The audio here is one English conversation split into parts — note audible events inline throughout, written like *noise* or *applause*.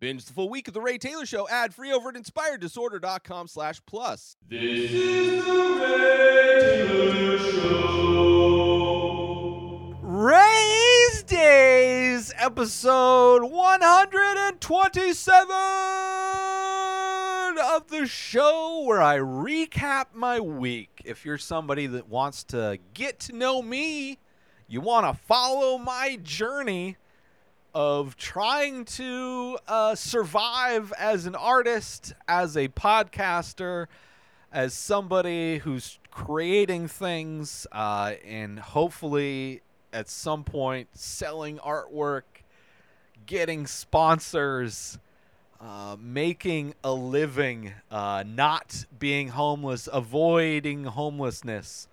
Binge the full week of The Ray Taylor Show ad free over at inspireddisorder.com slash plus. This is the Ray Taylor Show. Ray's Days, episode 127 of the show where I recap my week. If you're somebody that wants to get to know me, you want to follow my journey of trying to uh, survive as an artist, as a podcaster, as somebody who's creating things, uh, and hopefully at some point selling artwork, getting sponsors, uh, making a living, uh, not being homeless, avoiding homelessness.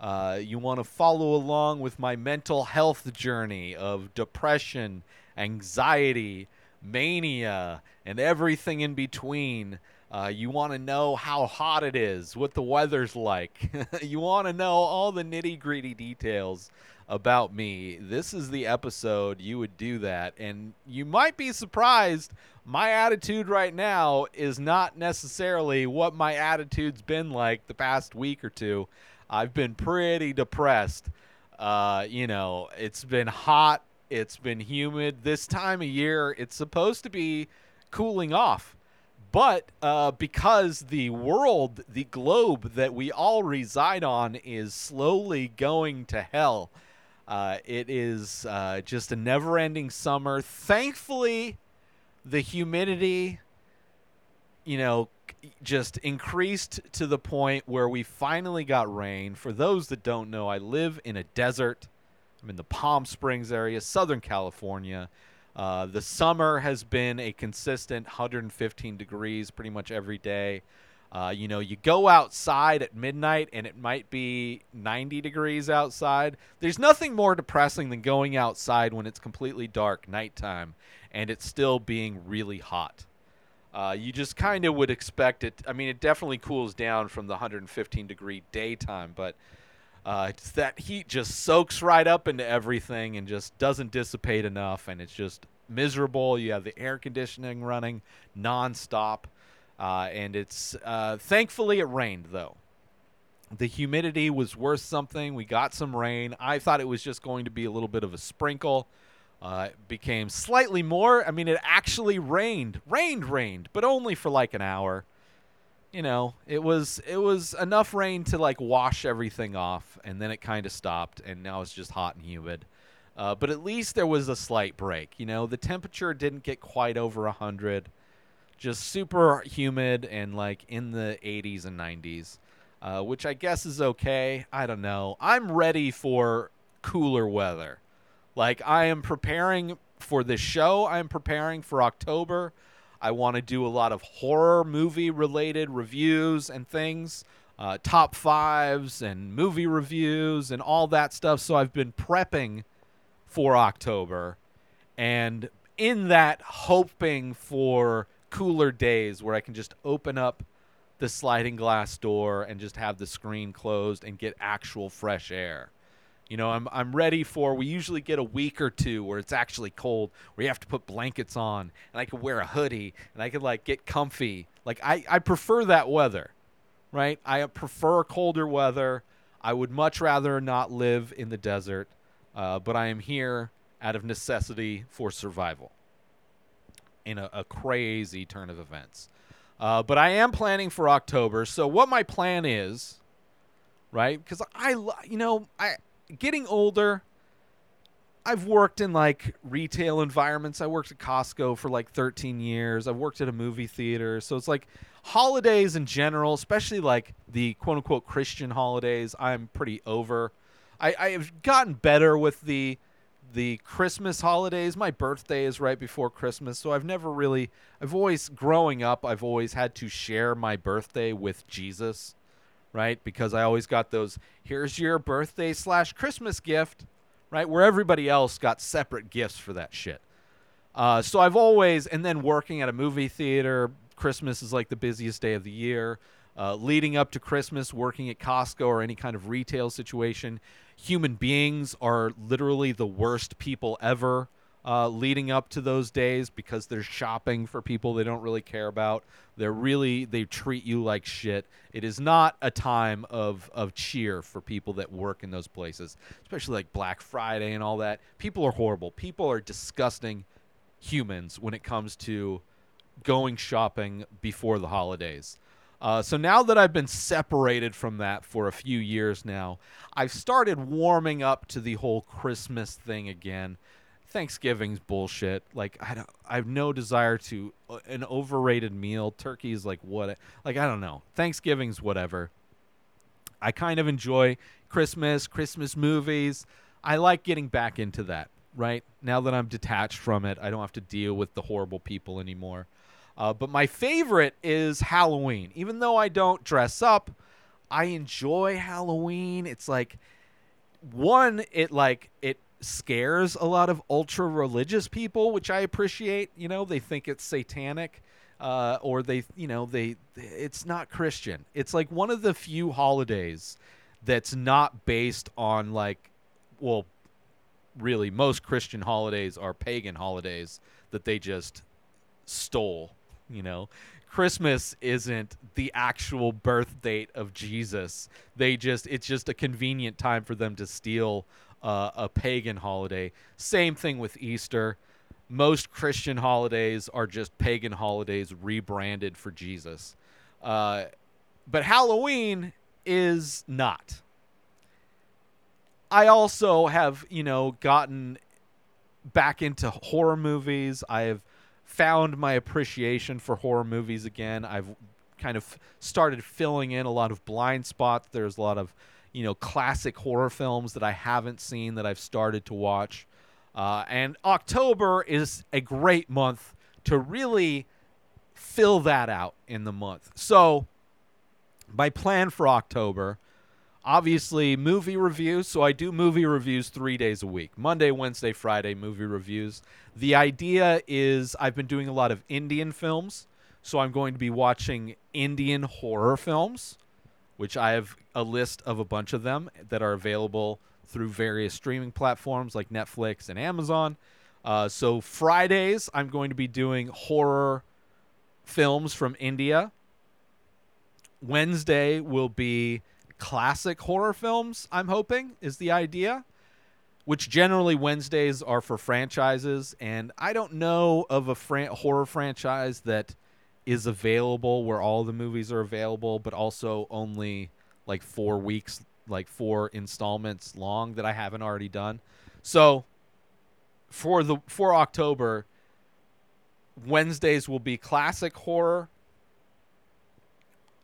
Uh, you want to follow along with my mental health journey of depression, anxiety, mania, and everything in between. Uh, you want to know how hot it is, what the weather's like. *laughs* you want to know all the nitty gritty details about me. This is the episode you would do that. And you might be surprised. My attitude right now is not necessarily what my attitude's been like the past week or two. I've been pretty depressed. Uh, you know, it's been hot, it's been humid. This time of year, it's supposed to be cooling off. But uh, because the world, the globe that we all reside on, is slowly going to hell, uh, it is uh, just a never ending summer. Thankfully, the humidity, you know, just increased to the point where we finally got rain. For those that don't know, I live in a desert. I'm in the Palm Springs area, Southern California. Uh, the summer has been a consistent 115 degrees pretty much every day. Uh, you know, you go outside at midnight and it might be 90 degrees outside. There's nothing more depressing than going outside when it's completely dark, nighttime, and it's still being really hot. Uh, you just kind of would expect it. I mean, it definitely cools down from the 115 degree daytime, but uh, that heat just soaks right up into everything and just doesn't dissipate enough, and it's just miserable. You have the air conditioning running nonstop, uh, and it's uh, thankfully it rained though. The humidity was worth something. We got some rain. I thought it was just going to be a little bit of a sprinkle. Uh, it became slightly more. I mean, it actually rained, rained, rained, but only for like an hour you know, it was it was enough rain to like wash everything off, and then it kind of stopped, and now it's just hot and humid. Uh, but at least there was a slight break. You know, the temperature didn't get quite over hundred, just super humid and like in the 80s and 90s, uh, which I guess is okay. I don't know. I'm ready for cooler weather. Like I am preparing for this show. I am preparing for October. I want to do a lot of horror movie related reviews and things, uh, top fives and movie reviews and all that stuff. So I've been prepping for October and in that hoping for cooler days where I can just open up the sliding glass door and just have the screen closed and get actual fresh air. You know, I'm I'm ready for. We usually get a week or two where it's actually cold, where you have to put blankets on, and I could wear a hoodie, and I could like get comfy. Like I I prefer that weather, right? I prefer colder weather. I would much rather not live in the desert, uh, but I am here out of necessity for survival. In a, a crazy turn of events, uh, but I am planning for October. So what my plan is, right? Because I, you know, I getting older. I've worked in like retail environments. I worked at Costco for like 13 years. I've worked at a movie theater. So it's like holidays in general, especially like the quote unquote Christian holidays, I'm pretty over. I, I have gotten better with the the Christmas holidays. My birthday is right before Christmas, so I've never really I've always growing up, I've always had to share my birthday with Jesus right? Because I always got those, here's your birthday slash Christmas gift, right? Where everybody else got separate gifts for that shit. Uh, so I've always, and then working at a movie theater, Christmas is like the busiest day of the year. Uh, leading up to Christmas, working at Costco or any kind of retail situation, human beings are literally the worst people ever. Uh, leading up to those days because they're shopping for people they don't really care about. They're really they treat you like shit. It is not a time of of cheer for people that work in those places, especially like Black Friday and all that. People are horrible. People are disgusting humans when it comes to going shopping before the holidays. Uh, so now that I've been separated from that for a few years now, I've started warming up to the whole Christmas thing again. Thanksgiving's bullshit. Like I don't, I have no desire to uh, an overrated meal. Turkey is like what? Like I don't know. Thanksgiving's whatever. I kind of enjoy Christmas, Christmas movies. I like getting back into that. Right now that I'm detached from it, I don't have to deal with the horrible people anymore. Uh, but my favorite is Halloween. Even though I don't dress up, I enjoy Halloween. It's like one, it like it scares a lot of ultra religious people, which I appreciate. You know, they think it's satanic. Uh, or they, you know, they, it's not Christian. It's like one of the few holidays that's not based on like, well, really, most Christian holidays are pagan holidays that they just stole. You know, Christmas isn't the actual birth date of Jesus. They just, it's just a convenient time for them to steal uh, a pagan holiday. Same thing with Easter. Most Christian holidays are just pagan holidays rebranded for Jesus. Uh, but Halloween is not. I also have, you know, gotten back into horror movies. I have found my appreciation for horror movies again. I've kind of started filling in a lot of blind spots. There's a lot of you know classic horror films that I haven't seen that I've started to watch. Uh, and October is a great month to really fill that out in the month. So my plan for October, obviously movie reviews. So I do movie reviews three days a week: Monday, Wednesday, Friday. Movie reviews. The idea is I've been doing a lot of Indian films, so I'm going to be watching Indian horror films which I have a list of a bunch of them that are available through various streaming platforms like Netflix and Amazon. Uh, so Fridays, I'm going to be doing horror films from India. Wednesday will be classic horror films, I'm hoping, is the idea, which generally Wednesdays are for franchises. And I don't know of a fran- horror franchise that is available where all the movies are available, but also only like four weeks, like four installments long that I haven't already done. So for the for October, Wednesdays will be classic horror,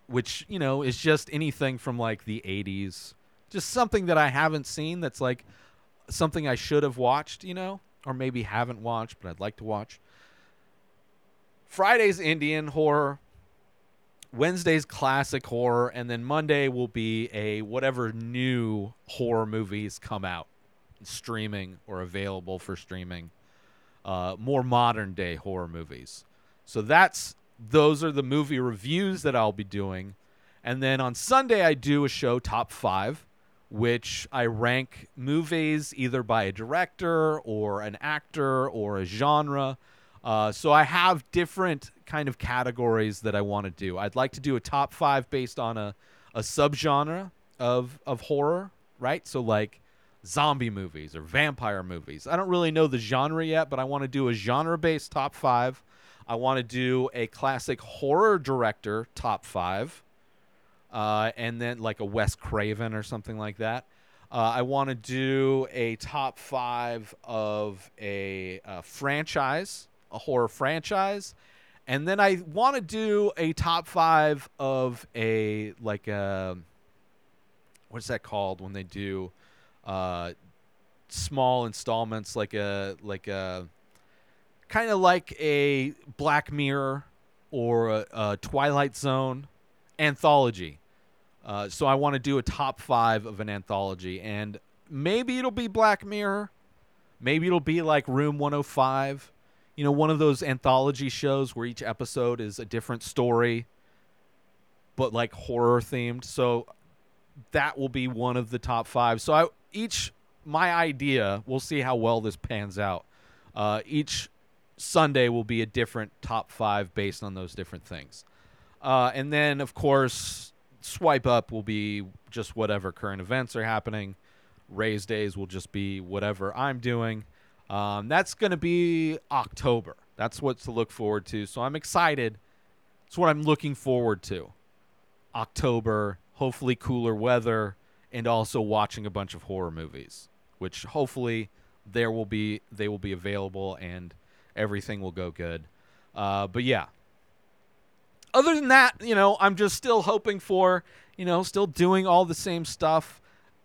which you know is just anything from like the '80s, just something that I haven't seen that's like something I should have watched, you know, or maybe haven't watched, but I'd like to watch. Friday's Indian horror, Wednesday's classic horror, and then Monday will be a whatever new horror movies come out streaming or available for streaming. Uh, more modern day horror movies. So that's those are the movie reviews that I'll be doing. And then on Sunday I do a show top 5 which I rank movies either by a director or an actor or a genre. Uh, so I have different kind of categories that I want to do. I'd like to do a top five based on a, a subgenre of of horror, right? So like zombie movies or vampire movies. I don't really know the genre yet, but I want to do a genre based top five. I want to do a classic horror director top five, uh, and then like a Wes Craven or something like that. Uh, I want to do a top five of a, a franchise a horror franchise. And then I want to do a top five of a like a what's that called when they do uh, small installments like a like a kind of like a Black Mirror or a, a Twilight Zone anthology. Uh, so I want to do a top five of an anthology, and maybe it'll be Black Mirror, maybe it'll be like Room 105 you know, one of those anthology shows where each episode is a different story, but like horror themed. So that will be one of the top five. So I each my idea. We'll see how well this pans out. Uh, each Sunday will be a different top five based on those different things. Uh, and then, of course, swipe up will be just whatever current events are happening. Ray's Days will just be whatever I'm doing. Um, that's going to be October. That's what to look forward to. So I'm excited. It's what I'm looking forward to. October, hopefully cooler weather, and also watching a bunch of horror movies, which hopefully there will be they will be available and everything will go good. Uh, but yeah. Other than that, you know, I'm just still hoping for, you know, still doing all the same stuff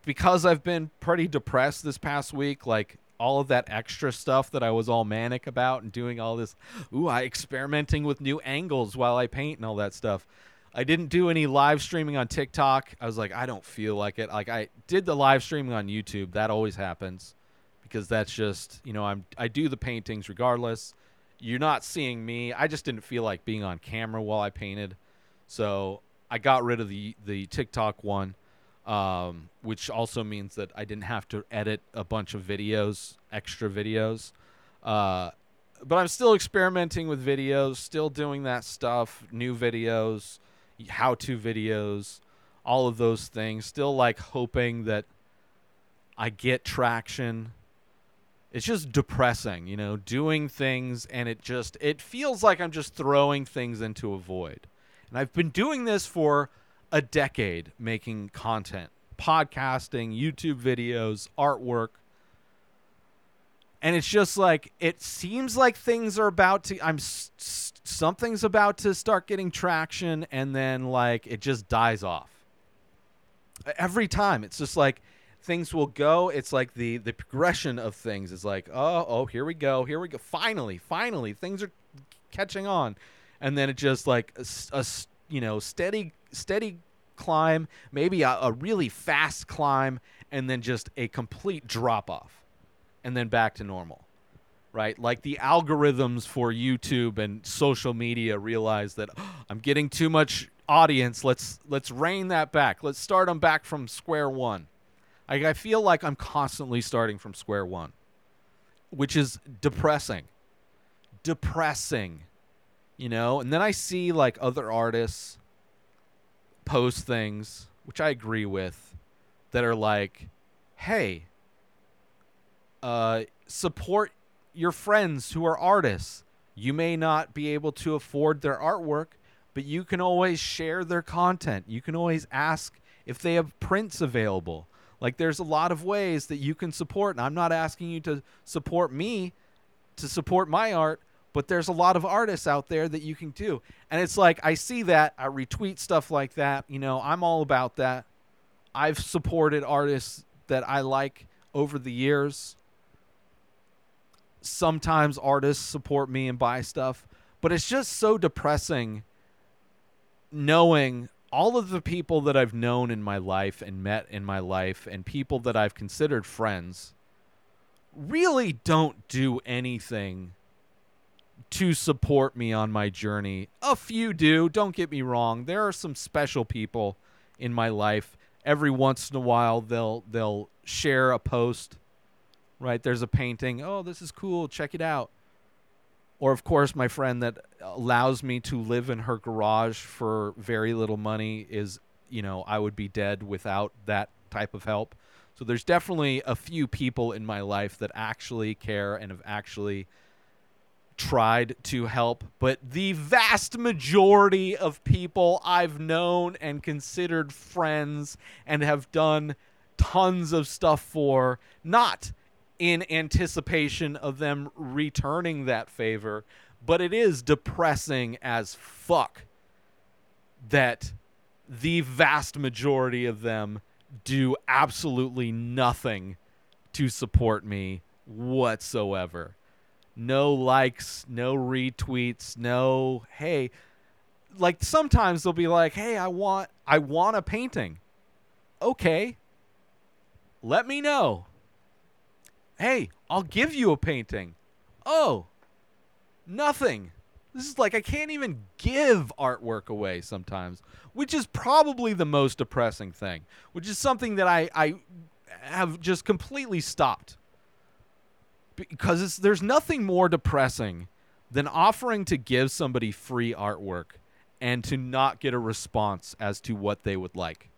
because I've been pretty depressed this past week. Like all of that extra stuff that I was all manic about and doing all this, ooh, I experimenting with new angles while I paint and all that stuff. I didn't do any live streaming on TikTok. I was like, I don't feel like it. Like I did the live streaming on YouTube. That always happens because that's just, you know, I'm I do the paintings regardless. You're not seeing me. I just didn't feel like being on camera while I painted. So, I got rid of the the TikTok one. Um, which also means that I didn't have to edit a bunch of videos, extra videos. Uh, but I'm still experimenting with videos, still doing that stuff, new videos, how to videos, all of those things. Still like hoping that I get traction. It's just depressing, you know, doing things and it just it feels like I'm just throwing things into a void. And I've been doing this for a decade making content, podcasting, YouTube videos, artwork. And it's just like it seems like things are about to I'm something's about to start getting traction and then like it just dies off. Every time it's just like things will go it's like the the progression of things is like oh oh here we go here we go finally finally things are catching on and then it just like a, a you know steady steady climb maybe a, a really fast climb and then just a complete drop off and then back to normal right? Like the algorithms for youtube and social media realize that "Oh, i'm getting too much audience. Let's let's rein that back. Let's start them back from square one. I, I feel like i'm constantly starting from square one which is depressing. Depressing you know? And then i see like other artists post things which i agree with that are like hey uh support your friends who are artists. You may not be able to afford their artwork but you can always share their content. You can always ask if they have prints available. Like there's a lot of ways that you can support and i'm not asking you to support me to support my art but there's a lot of artists out there that you can do. And it's like i see that i retweet stuff like that you know i'm all about that. I've supported artists that i like over the years. Sometimes artists support me and buy stuff but it's just so depressing knowing all of the people that I've known in my life and met in my life and people that I've considered friends really don't do anything to support me on my journey. A few do, don't get me wrong. There are some special people in my life. Every once in a while they'll they'll share a post. Right? There's a painting. Oh, this is cool. Check it out or of course my friend that allows me to live in her garage for very little money is you know i would be dead without that type of help so there's definitely a few people in my life that actually care and have actually tried to help but the vast majority of people i've known and considered friends and have done tons of stuff for not in anticipation of them returning that favor, but it is depressing as fuck that the vast majority of them do absolutely nothing to support me whatsoever. No likes, no retweets, no hey, like sometimes they'll be like, "Hey, I want I want a painting." Okay. Let me know hey, I'll give you a painting. Oh, nothing. This is like I can't even give artwork away sometimes, which is probably the most depressing thing, which is something that I, I have just completely stopped. Because there's nothing more depressing than offering to give somebody free artwork and to not get a response as to what they would like.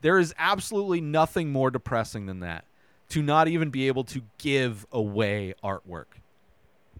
There is absolutely nothing more depressing than that to not even be able to give away artwork.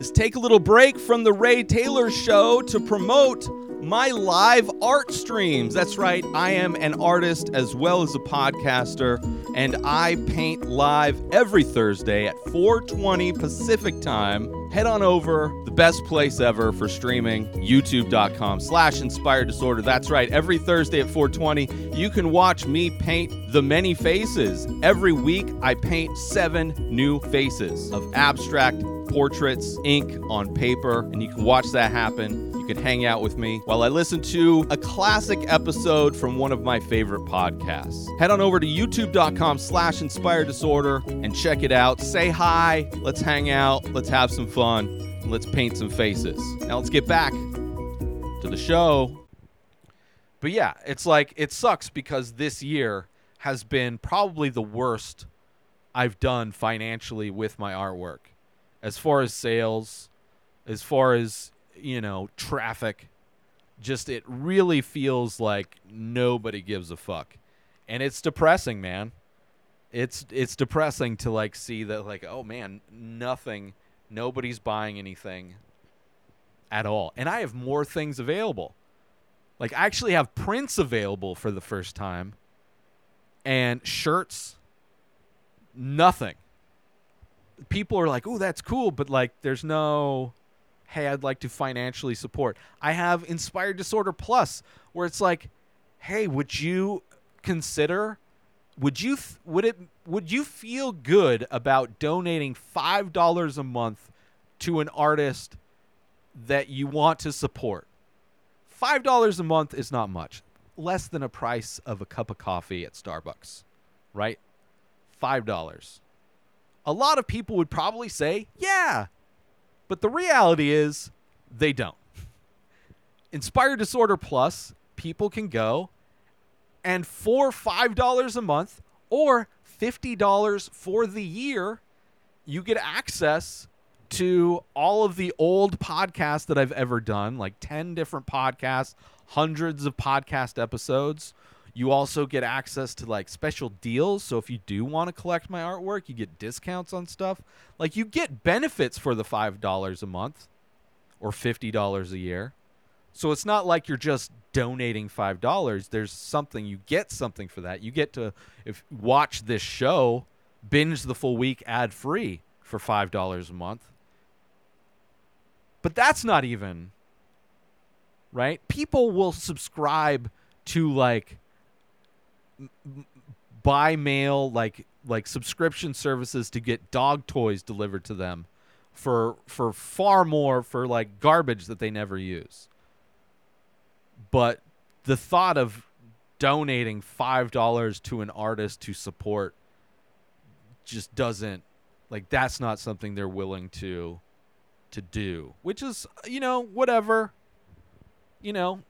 Let's take a little break from the Ray Taylor Show to promote my live art streams. That's right, I am an artist as well as a podcaster, and I paint live every Thursday at 4:20 Pacific time. Head on over, the best place ever for streaming, youtube.com slash inspired disorder. That's right, every Thursday at 420, you can watch me paint the many faces. Every week, I paint seven new faces of abstract portraits, ink on paper, and you can watch that happen. You can hang out with me while I listen to a classic episode from one of my favorite podcasts. Head on over to youtube.com slash inspired disorder and check it out. Say hi, let's hang out, let's have some fun, let's paint some faces. Now let's get back to the show. But yeah, it's like it sucks because this year has been probably the worst I've done financially with my artwork. As far as sales, as far as, you know, traffic, just it really feels like nobody gives a fuck. And it's depressing, man. It's it's depressing to like see that like, oh man, nothing, nobody's buying anything at all. And I have more things available. Like I actually have prints available for the first time and shirts nothing. People are like, "Oh, that's cool," but like there's no hey, I'd like to financially support. I have Inspired Disorder Plus where it's like, "Hey, would you consider would you would it would you feel good about donating $5 a month to an artist that you want to support?" $5 a month is not much. Less than a price of a cup of coffee at Starbucks, right? $5. A lot of people would probably say, yeah. But the reality is, they don't. Inspired Disorder Plus, people can go and for $5 a month or $50 for the year, you get access to all of the old podcasts that I've ever done, like 10 different podcasts, hundreds of podcast episodes. You also get access to like special deals. So if you do want to collect my artwork, you get discounts on stuff. Like you get benefits for the $5 a month or $50 a year. So it's not like you're just donating five dollars. There's something you get something for that. You get to if watch this show, binge the full week ad free for five dollars a month. But that's not even right. People will subscribe to like buy mail like like subscription services to get dog toys delivered to them for for far more for like garbage that they never use. But the thought of donating five dollars to an artist to support just doesn't like that's not something they're willing to to do which is you know whatever. You know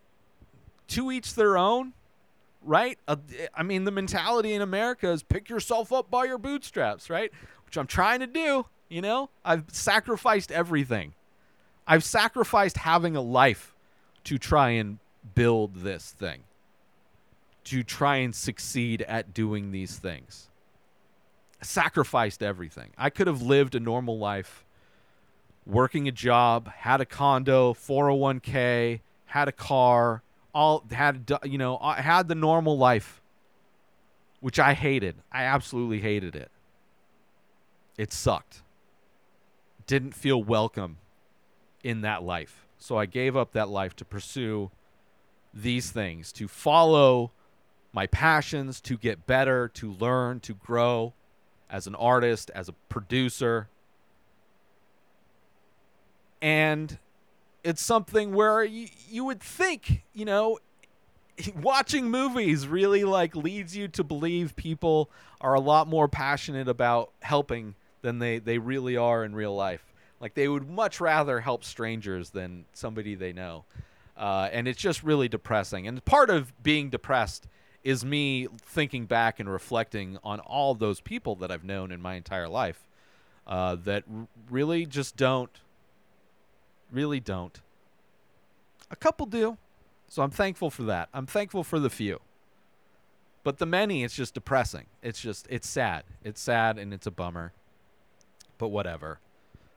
to each their own right uh, i mean the mentality in america is pick yourself up by your bootstraps right which i'm trying to do you know i've sacrificed everything i've sacrificed having a life to try and build this thing to try and succeed at doing these things. Sacrificed everything. I could have lived a normal life, working a job, had a condo, 401k, had a car, all had you know, I had the normal life which I hated. I absolutely hated it. It sucked. Didn't feel welcome in that life. So I gave up that life to pursue these things, to follow my passions, to get better, to learn, to grow as an artist, as a producer. And it's something where you, you would think, you know, *laughs* watching movies really like leads you to believe people are a lot more passionate about helping than they, they really are in real life. Like they would much rather help strangers than somebody they know. Uh, and it's just really depressing. And part of being depressed is me thinking back and reflecting on all those people that I've known in my entire life uh, that r- really just don't. Really don't. A couple do. So I'm thankful for that. I'm thankful for the few. But the many, it's just depressing. It's just, it's sad. It's sad and it's a bummer. But whatever.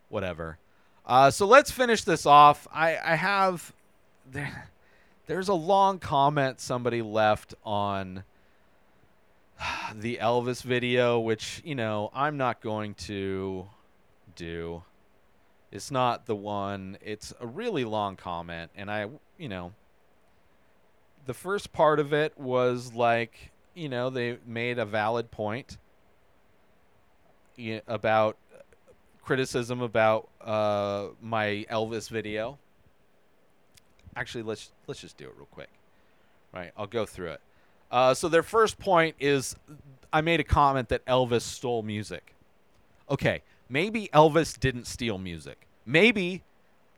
Whatever. Uh, so let's finish this off. I, I have. There, there's a long comment somebody left on the Elvis video, which, you know, I'm not going to do. It's not the one. It's a really long comment. And I, you know, the first part of it was like, you know, they made a valid point about criticism about uh, my Elvis video. Actually, let's let's just do it real quick. Right, I'll go through it. Uh, so their first point is, I made a comment that Elvis stole music. Okay, maybe Elvis didn't steal music. Maybe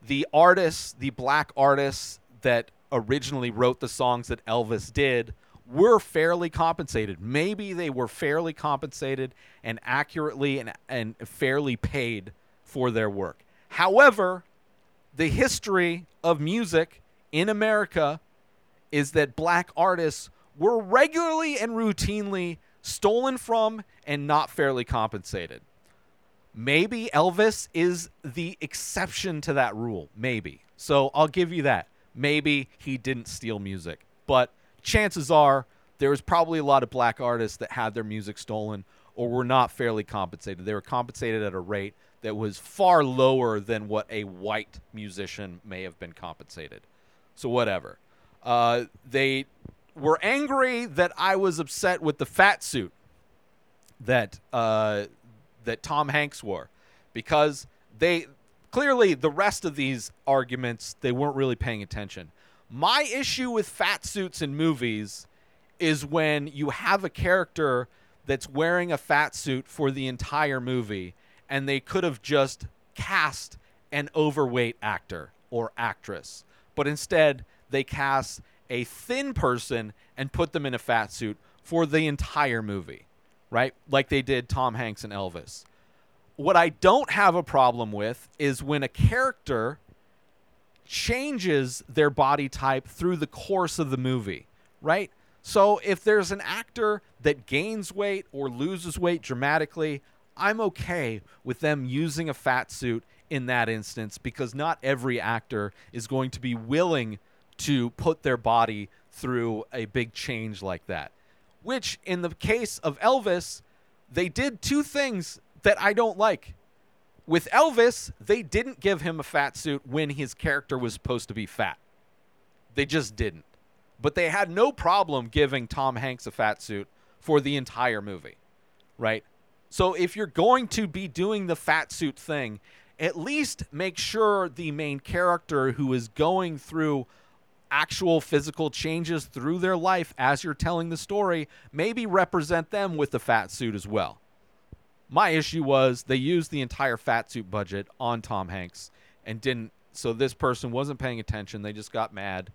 the artists, the black artists that originally wrote the songs that Elvis did, were fairly compensated. Maybe they were fairly compensated and accurately and, and fairly paid for their work. However, the history of music in America is that black artists were regularly and routinely stolen from and not fairly compensated. Maybe Elvis is the exception to that rule. Maybe. So I'll give you that. Maybe he didn't steal music. But chances are there was probably a lot of black artists that had their music stolen or were not fairly compensated. They were compensated at a rate that was far lower than what a white musician may have been compensated. So, whatever. Uh, they were angry that I was upset with the fat suit that uh, that Tom Hanks wore because they clearly the rest of these arguments they weren't really paying attention. My issue with fat suits in movies is when you have a character that's wearing a fat suit for the entire movie and they could have just cast an overweight actor or actress, but instead they cast a thin person and put them in a fat suit for the entire movie, right? Like they did Tom Hanks and Elvis. What I don't have a problem with is when a character changes their body type through the course of the movie, right? So if there's an actor that gains weight or loses weight dramatically, I'm okay with them using a fat suit in that instance because not every actor is going to be willing to put their body through a big change like that. Which, in the case of Elvis, they did two things that I don't like. With Elvis, they didn't give him a fat suit when his character was supposed to be fat. They just didn't. But they had no problem giving Tom Hanks a fat suit for the entire movie, right? So if you're going to be doing the fat suit thing, at least make sure the main character who is going through actual physical changes through their life as you're telling the story, maybe represent them with the fat suit as well. My issue was they used the entire fat suit budget on Tom Hanks and didn't so this person wasn't paying attention. They just got mad.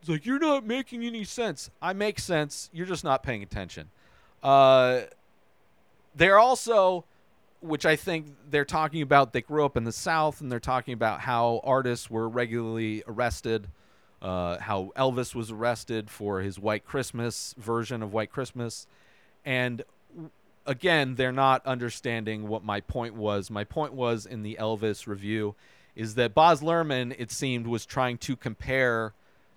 It's like you're not making any sense. I make sense. You're just not paying attention. Uh they're also which I think they're talking about they grew up in the South and they're talking about how artists were regularly arrested, uh, how Elvis was arrested for his White Christmas version of White Christmas. And again, they're not understanding what my point was. My point was in the Elvis review is that Baz Luhrmann, it seemed, was trying to compare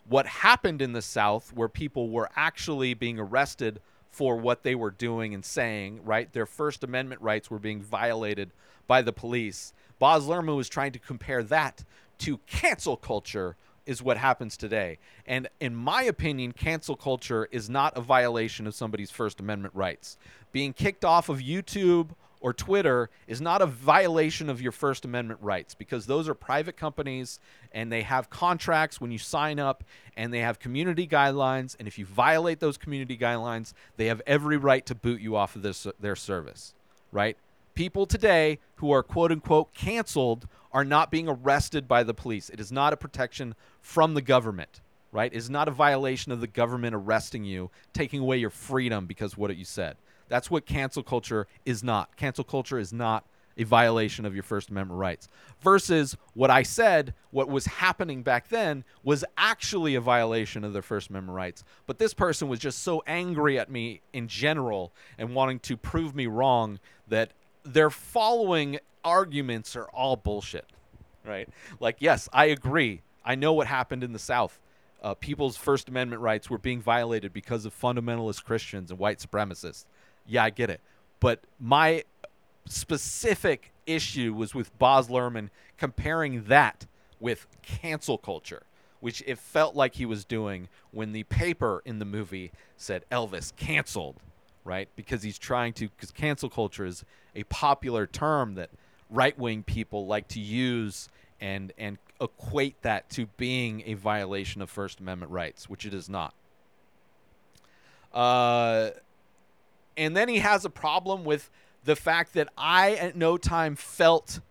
what happened in the South, where people were actually being arrested for what they were doing and saying, right? Their First Amendment rights were being violated by the police. Baz Luhrmann was trying to compare that to cancel culture, is what happens today. And in my opinion, cancel culture is not a violation of somebody's First Amendment rights. Being kicked off of YouTube or Twitter is not a violation of your First Amendment rights because those are private companies and they have contracts when you sign up and they have community guidelines. And if you violate those community guidelines, they have every right to boot you off of this, their service, right? People today who are quote unquote canceled are not being arrested by the police. It is not a protection from the government, right? It is not a violation of the government arresting you, taking away your freedom because what you said. That's what cancel culture is not. Cancel culture is not a violation of your First Amendment rights. Versus what I said, what was happening back then was actually a violation of their First Amendment rights. But this person was just so angry at me in general and wanting to prove me wrong that their following arguments are all bullshit. Right? Like, yes, I agree. I know what happened in the South. Uh, people's First Amendment rights were being violated because of fundamentalist Christians and white supremacists. Yeah, I get it. But my specific issue was with Baz Luhrmann comparing that with cancel culture, which it felt like he was doing when the paper in the movie said Elvis canceled, right? Because he's trying to, because cancel culture is a popular term that right wing people like to use and and equate that to being a violation of First Amendment rights, which it is not. Uh, and then he has a problem with the fact that I at no time felt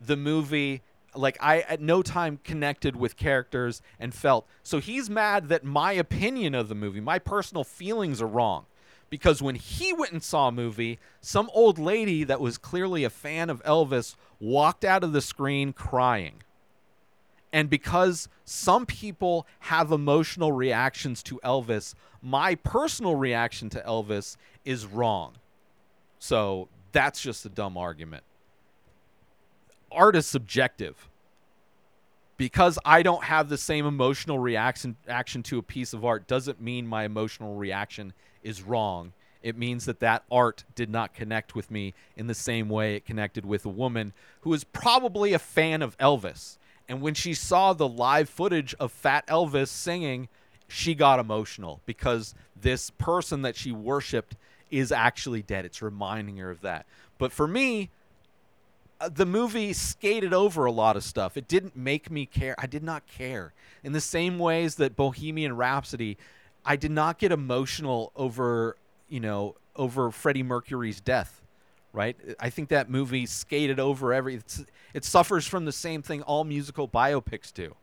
the movie like I at no time connected with characters and felt. So he's mad that my opinion of the movie, my personal feelings are wrong. Because when he went and saw a movie, some old lady that was clearly a fan of Elvis walked out of the screen crying. And because some people have emotional reactions to Elvis, my personal reaction to Elvis is wrong. So that's just a dumb argument. Art is subjective. Because I don't have the same emotional reaction action to a piece of art doesn't mean my emotional reaction is wrong. It means that that art did not connect with me in the same way it connected with a woman who is probably a fan of Elvis. And when she saw the live footage of Fat Elvis singing, she got emotional because this person that she worshiped is actually dead. It's reminding her of that. But for me, uh, the movie skated over a lot of stuff. It didn't make me care. I did not care. In the same ways that Bohemian Rhapsody, I did not get emotional over, you know, over Freddie Mercury's death, right? I think that movie skated over every it's, it suffers from the same thing all musical biopics do.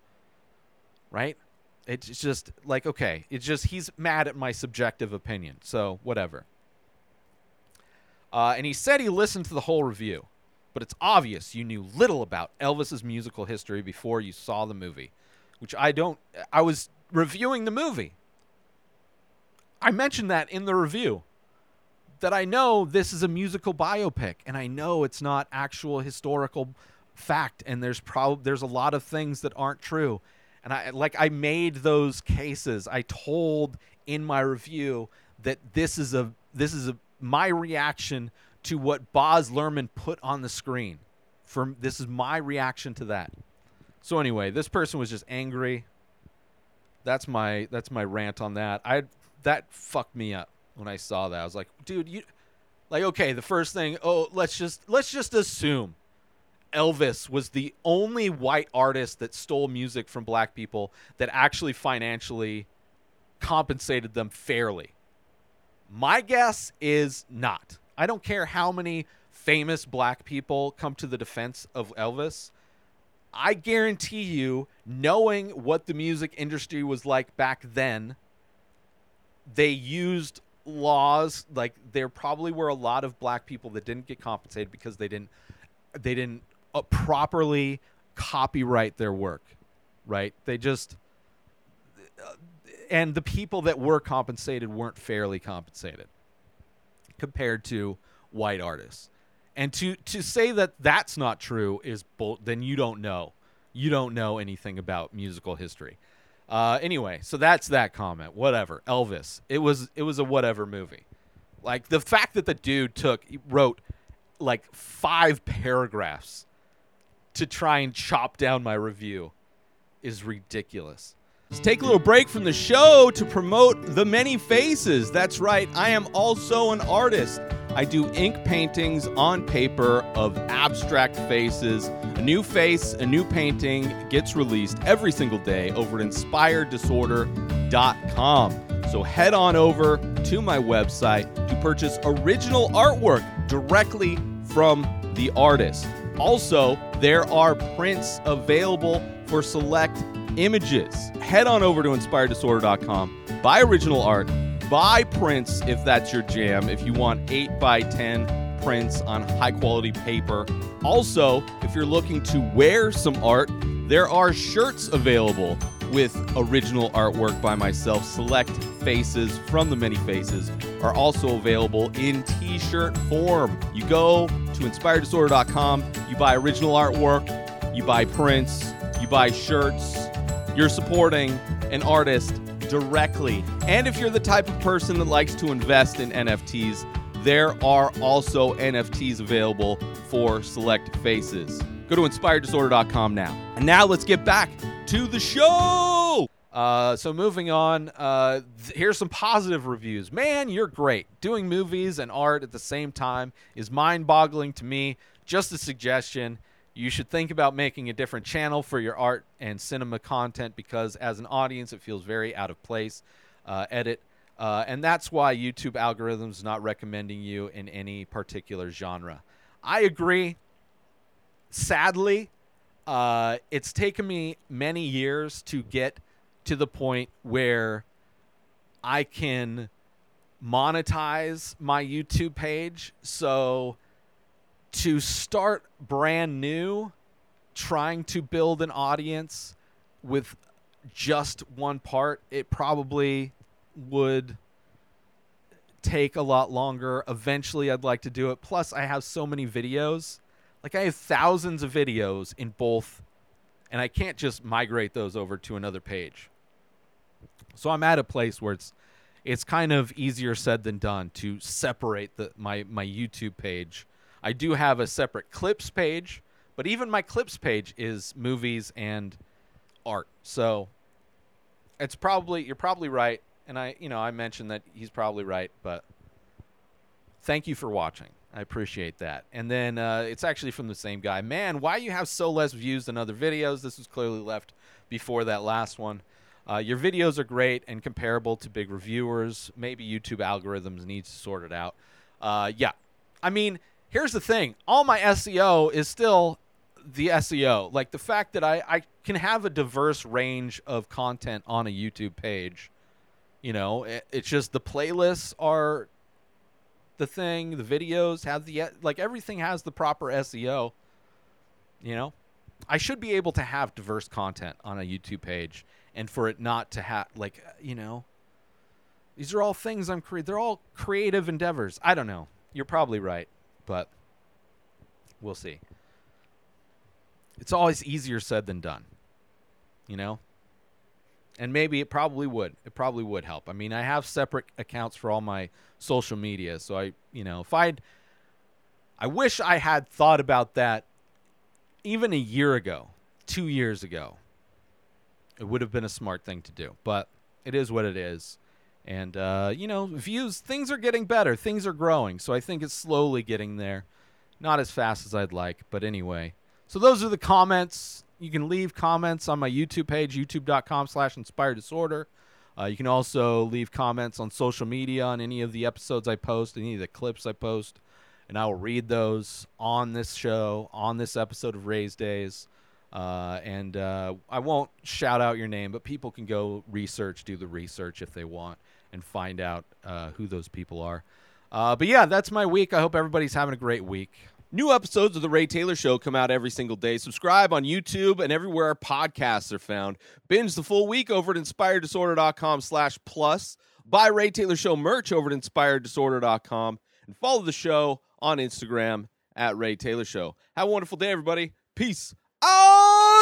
Right? It's just like okay, it's just he's mad at my subjective opinion. So, whatever. Uh, and he said he listened to the whole review, but it's obvious you knew little about Elvis's musical history before you saw the movie, which I don't. I was reviewing the movie. I mentioned that in the review that I know this is a musical biopic and I know it's not actual historical fact and there's prob there's a lot of things that aren't true. And I like I made those cases. I told in my review that this is a this is a my reaction to what Baz Luhrmann put on the screen. For this is my reaction to that. So anyway, this person was just angry. That's my that's my rant on that. I that fucked me up when I saw that. I was like, dude, you like okay, the first thing, oh, let's just let's just assume Elvis was the only white artist that stole music from black people that actually financially compensated them fairly. My guess is not. I don't care how many famous black people come to the defense of Elvis. I guarantee you, knowing what the music industry was like back then, they used laws like there probably were a lot of black people that didn't get compensated because they didn't they didn't uh, properly copyright their work, right? They just uh, and the people that were compensated weren't fairly compensated compared to white artists. And to to say that that's not true is bull. Then you don't know. You don't know anything about musical history. Uh, anyway, so that's that comment. Whatever. Elvis. It was it was a whatever movie. Like the fact that the dude took wrote like five paragraphs to try and chop down my review is ridiculous. Let's take a little break from the show to promote The Many Faces. That's right, I am also an artist. I do ink paintings on paper of abstract faces. A new face, a new painting gets released every single day over at inspireddisorder.com. So head on over to my website to purchase original artwork directly from the artist. Also, there are prints available for select images. Head on over to inspireddisorder.com, buy original art, buy prints if that's your jam. If you want 8 by 10 prints on high quality paper. Also, if you're looking to wear some art, there are shirts available with original artwork by myself. Select faces from the many faces are also available in t shirt form. You go to inspireddisorder.com, you buy original artwork, you buy prints, you buy shirts. You're supporting an artist directly. And if you're the type of person that likes to invest in NFTs, there are also NFTs available for select faces. Go to inspireddisorder.com now. And now let's get back to the show. Uh, so moving on, uh, th- here's some positive reviews. Man, you're great. Doing movies and art at the same time is mind-boggling to me. Just a suggestion. You should think about making a different channel for your art and cinema content because, as an audience, it feels very out of place. Uh, edit, uh, and that's why YouTube algorithms not recommending you in any particular genre. I agree. Sadly, uh, it's taken me many years to get to the point where I can monetize my YouTube page. So to start brand new, trying to build an audience with just one part, it probably would take a lot longer. Eventually, I'd like to do it. Plus, I have so many videos. Like, I have thousands of videos in both, and I can't just migrate those over to another page. So I'm at a place where it's it's kind of easier said than done to separate the my my YouTube page. I do have a separate clips page, but even my clips page is movies and art. So it's probably you're probably right, and I you know I mentioned that he's probably right, but thank you for watching. I appreciate that. And then uh, it's actually from the same guy. Man, why you have so less views than other videos? This was clearly left before that last one. Uh, your videos are great and comparable to big reviewers. Maybe YouTube algorithms needs to sort it out. Uh, yeah, I mean, here's the thing: all my SEO is still the SEO. Like the fact that I I can have a diverse range of content on a YouTube page. You know, it, it's just the playlists are the thing. The videos have the like everything has the proper SEO. You know, I should be able to have diverse content on a YouTube page and for it not to have like uh, you know these are all things i'm creating. they're all creative endeavors i don't know you're probably right but we'll see. It's always easier said than done you know? And maybe it probably would it probably would help. I mean i have separate accounts for all my social media so i you know if i'd i wish i had thought about that even a year ago two years ago. It would have been a smart thing to do, but it is what it is. And uh, you know, views things are getting better, things are growing, so I think it's slowly getting there. Not as fast as I'd like, but anyway. So those are the comments. You can leave comments on my YouTube page, youtube.com slash inspired disorder. Uh, you can also leave comments on social media on any of the episodes I post, any of the clips I post, and I will read those on this show, on this episode of Ray's Days. Uh, and uh, I won't shout out your name, but people can go research, do the research if they want, and find out uh, who those people are. Uh, but yeah, that's my week. I hope everybody's having a great week. New episodes of The Ray Taylor Show come out every single day. Subscribe on YouTube and everywhere our podcasts are found. Binge the full week over at inspireddisorder.com slash plus. Buy Ray Taylor Show merch over at inspireddisorder.com. And follow the show on Instagram at Ray Taylor Show. Have a wonderful day, everybody. Peace!